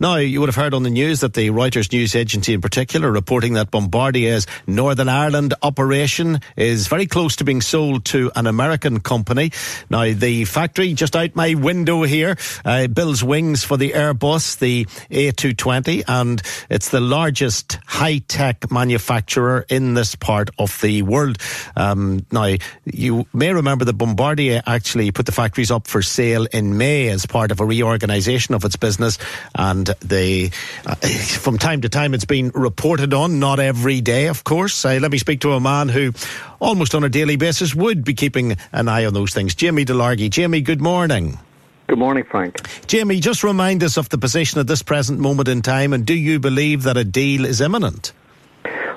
Now, you would have heard on the news that the Reuters news agency in particular reporting that Bombardier's Northern Ireland operation is very close to being sold to an American company. Now, the factory just out my window here uh, builds wings for the Airbus, the A220, and it's the largest high-tech manufacturer in this part of the world. Um, now, you may remember that Bombardier actually put the factories up for sale in May as part of a reorganization of its business and they, uh, from time to time, it's been reported on, not every day, of course. Uh, let me speak to a man who, almost on a daily basis, would be keeping an eye on those things. Jamie DeLargy. Jamie, good morning. Good morning, Frank. Jamie, just remind us of the position at this present moment in time, and do you believe that a deal is imminent?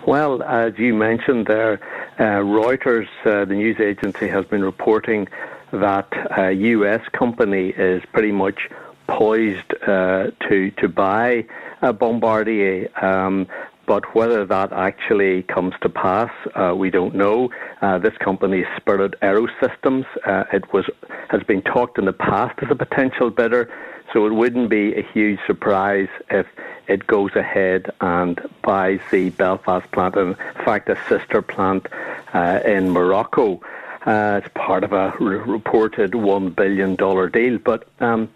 Well, as you mentioned there, uh, Reuters, uh, the news agency, has been reporting that a US company is pretty much poised uh, to to buy a Bombardier. Um, but whether that actually comes to pass, uh, we don't know. Uh, this company, Spirit Aerosystems, uh, it was has been talked in the past as a potential bidder, so it wouldn't be a huge surprise if it goes ahead and buys the Belfast plant, in fact, a sister plant uh, in Morocco. Uh, it's part of a re- reported one billion dollar deal, but. Um,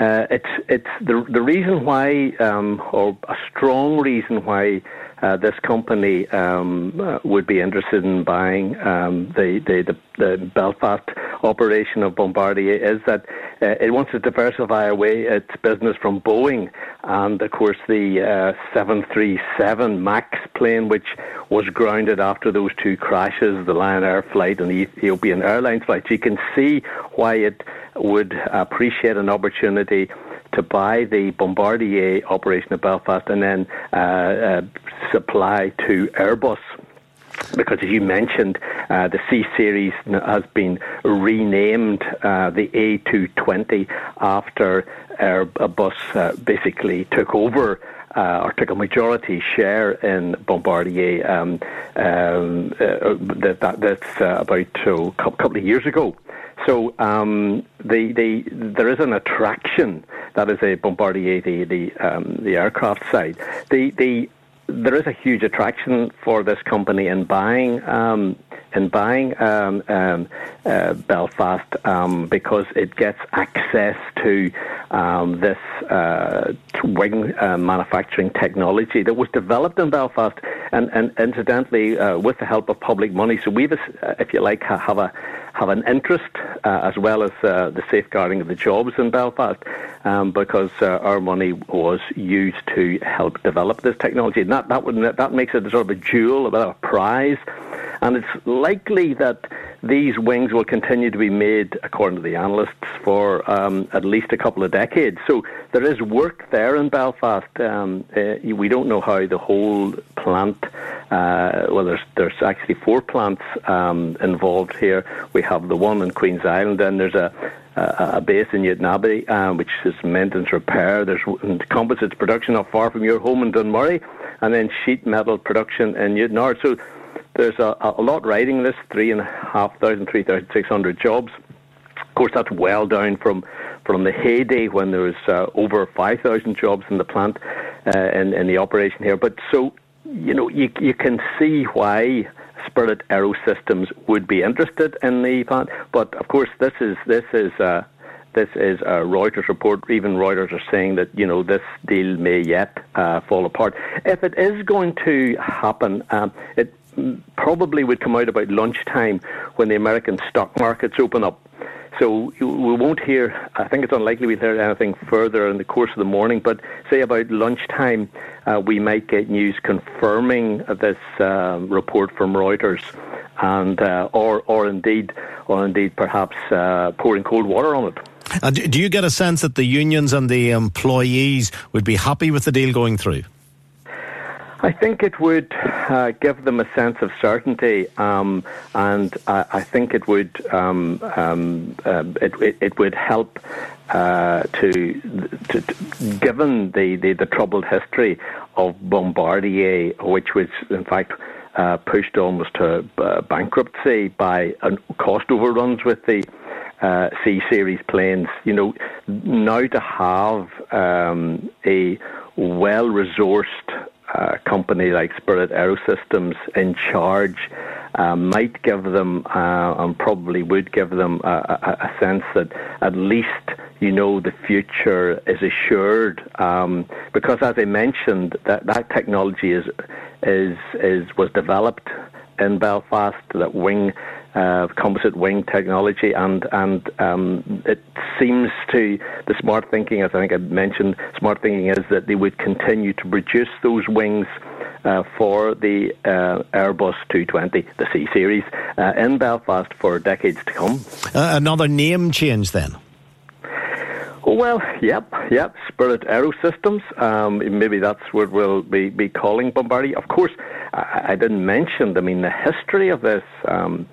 uh, it's it's the the reason why, um, or a strong reason why uh, this company um, uh, would be interested in buying um, the, the, the the Belfast operation of Bombardier is that uh, it wants to diversify away its business from Boeing, and of course the uh, 737 Max plane, which was grounded after those two crashes, the Lion Air flight and the Ethiopian Airlines flight. You can see why it would appreciate an opportunity to buy the Bombardier operation at Belfast and then uh, uh, supply to Airbus because as you mentioned, uh, the C series has been renamed uh, the A220 after Airbus uh, basically took over. Uh, or took a majority share in Bombardier. Um, um, uh, that, that, that's uh, about a couple of years ago. So um, the, the, there is an attraction that is a Bombardier, the the, um, the aircraft side. The the there is a huge attraction for this company in buying um, in buying um, um, uh, Belfast um, because it gets access to um, this uh, wing uh, manufacturing technology that was developed in Belfast, and, and incidentally uh, with the help of public money. So we, if you like, have a have an interest uh, as well as uh, the safeguarding of the jobs in Belfast um, because uh, our money was used to help develop this technology. And that, that, would, that makes it sort of a jewel, a bit of a prize. And it's likely that these wings will continue to be made, according to the analysts, for um, at least a couple of decades. So there is work there in Belfast. Um, uh, we don't know how the whole plant, uh, well, there's, there's actually four plants um, involved here. We have the one in Queen's Island, and there's a, a, base in Newtownabbey, uh, which is maintenance repair. There's composites production not far from your home in Dunmurry, and then sheet metal production in Newtownards. So there's a, a lot riding this, three and a half thousand, three thousand six hundred jobs. Of course, that's well down from from the heyday when there was uh, over 5,000 jobs in the plant uh, in, in the operation here. But so, you know, you, you can see why Spirit Aerosystems would be interested in the plant. But of course, this is this is uh, this is a Reuters report. Even Reuters are saying that you know this deal may yet uh, fall apart. If it is going to happen, um, it probably would come out about lunchtime when the American stock markets open up. So we won't hear, I think it's unlikely we'll hear anything further in the course of the morning, but say about lunchtime, uh, we might get news confirming this uh, report from Reuters and uh, or or indeed or indeed perhaps uh, pouring cold water on it. Do you get a sense that the unions and the employees would be happy with the deal going through? I think it would uh, give them a sense of certainty, um, and I, I, think it would um, um, uh, it, it, it, would help uh, to, to, to, given the, the, the, troubled history of Bombardier, which was in fact uh, pushed almost to uh, bankruptcy by cost overruns with the uh, C series planes. You know, now to have um, a well resourced uh, company like Spirit Aerosystems in charge uh, might give them, uh, and probably would give them, a, a, a, sense that at least you know the future is assured. Um, because, as I mentioned, that that technology is is is was developed in Belfast. That wing uh, composite wing technology, and and um, it seems to the smart thinking, as I think I mentioned, smart thinking is that they would continue to produce those wings. Uh, for the uh, Airbus 220, the C series, uh, in Belfast for decades to come. Uh, another name change then? Well, yep, yep. Spirit Aerosystems. Um, maybe that's what we'll be, be calling Bombardier. Of course, I, I, didn't mention. I mean, the history of this. Um,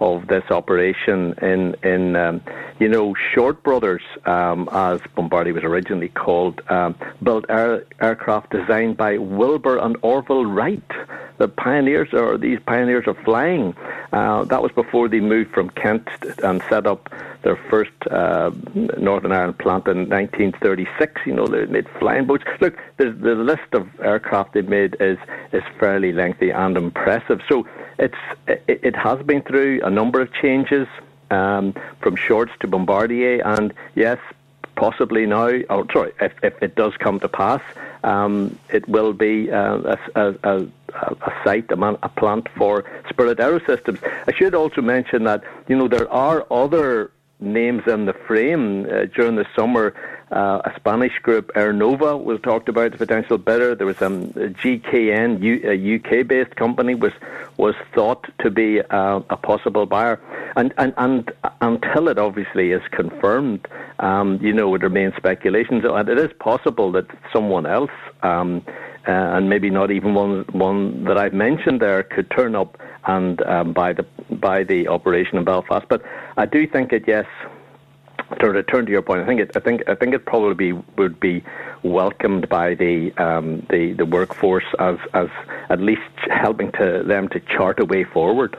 of this operation in in um, you know Short Brothers, um, as Bombardier was originally called, um, built air, aircraft designed by Wilbur and Orville Wright, the pioneers or these pioneers of flying. Uh, that was before they moved from Kent and set up their first uh, Northern Ireland plant in 1936. You know, they made flying boats. Look, the, the list of aircraft they made is is fairly lengthy and impressive. So it's it, it has been through a number of changes um, from shorts to Bombardier, and yes, possibly now, or sorry, if, if it does come to pass, um, it will be uh, a, a, a, site, a, man, a plant for Spirit Aerosystems. I should also mention that you know there are other names in the frame uh, during the summer. Uh, a Spanish group, Aernnova, was talked about as potential bidder. There was um, GKN, U, a UK-based company, was was thought to be uh, a possible buyer. And, and and until it obviously is confirmed, um, you know, it remains speculation. So it is possible that someone else. Um, uh, and maybe not even one one that I've mentioned there could turn up and um, the by the operation in Belfast. But I do think it yes. To return to your point, I think it. I think. I think it probably be, would be welcomed by the um, the the workforce as as at least helping to them to chart a way forward.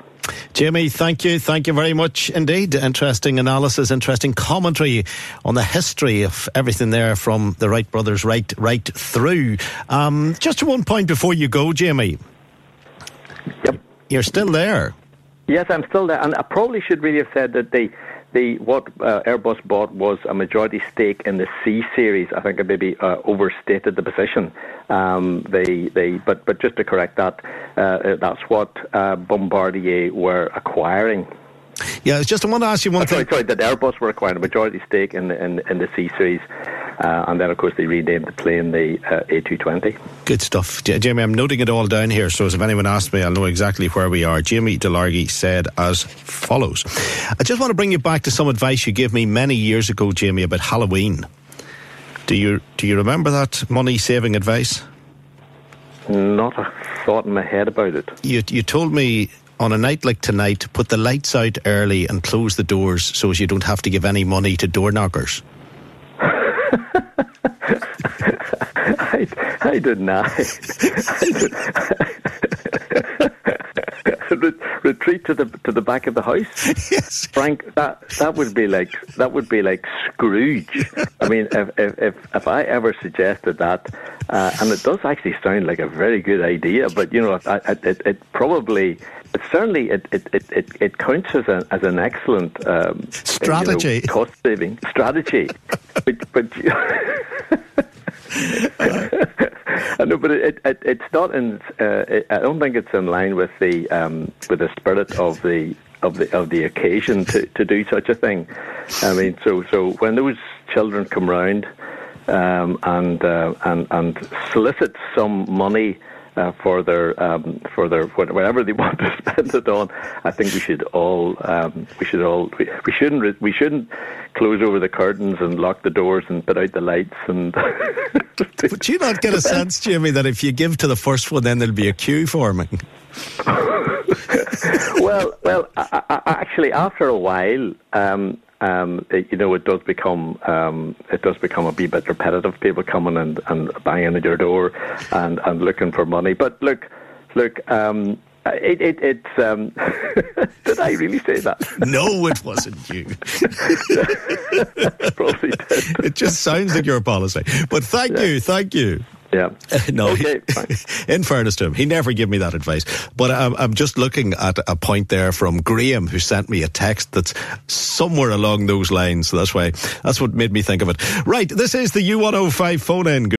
Jamie, thank you. Thank you very much indeed. Interesting analysis, interesting commentary on the history of everything there from the Wright brothers right right through. Um, just one point before you go, Jamie. Yep. You're still there. Yes, I'm still there, and I probably should really have said that the the what uh, Airbus bought was a majority stake in the C series. I think I maybe uh, overstated the position. Um, they they but but just to correct that, uh, that's what uh, Bombardier were acquiring. Yeah, just I want to ask you one oh, thing. Sorry, sorry, that Airbus were acquiring a majority stake in the in, in the C series, uh, and then of course they renamed the plane the uh, A220. Good stuff, Jamie. I'm noting it all down here, so if anyone asks me, I'll know exactly where we are. Jamie Delargy said as follows: I just want to bring you back to some advice you gave me many years ago, Jamie, about Halloween. Do you do you remember that money saving advice? Not a thought in my head about it. You you told me on a night like tonight, to put the lights out early and close the doors so as you don't have to give any money to door knockers? I, I did not. I, did, retreat to the to the back of the house. Yes. Frank, that that would be like that would be like Scrooge. I mean, if if if, if I ever suggested that, uh, and it does actually sound like a very good idea, but you know, it it probably. It certainly it, it, it, it, it counts as, a, as an excellent um, Strategy. you know, cost saving strategy, but, but I know, but it, it, it's not in. Uh, it, I don't think it's in line with the um, with the spirit of the of the of the occasion to, to do such a thing. I mean, so so when those children come round um, and uh, and and solicit some money. Uh, for their um, for their whatever they want to spend it on, I think we should all um, we should all we, we shouldn't re- we shouldn't close over the curtains and lock the doors and put out the lights and. But you not get a sense, Jimmy, that if you give to the first one, then there'll be a queue forming? well, well, I, I, actually, after a while, um, um, it, you know, it does become um, it does become a wee bit repetitive. People coming and, and banging at your door and, and looking for money. But look, look. Um, it, it, it's. Um, did I really say that? No, it wasn't you. Probably did. It just sounds like your policy. But thank Yeah. you, thank you. Yeah. no, Okay, in fairness to him, he never gave me that advice. But I'm, I'm just looking at a point there from Graham, who sent me a text that's somewhere along those lines. So that's why that's what made me think of it. Right, this is the U105 phone in.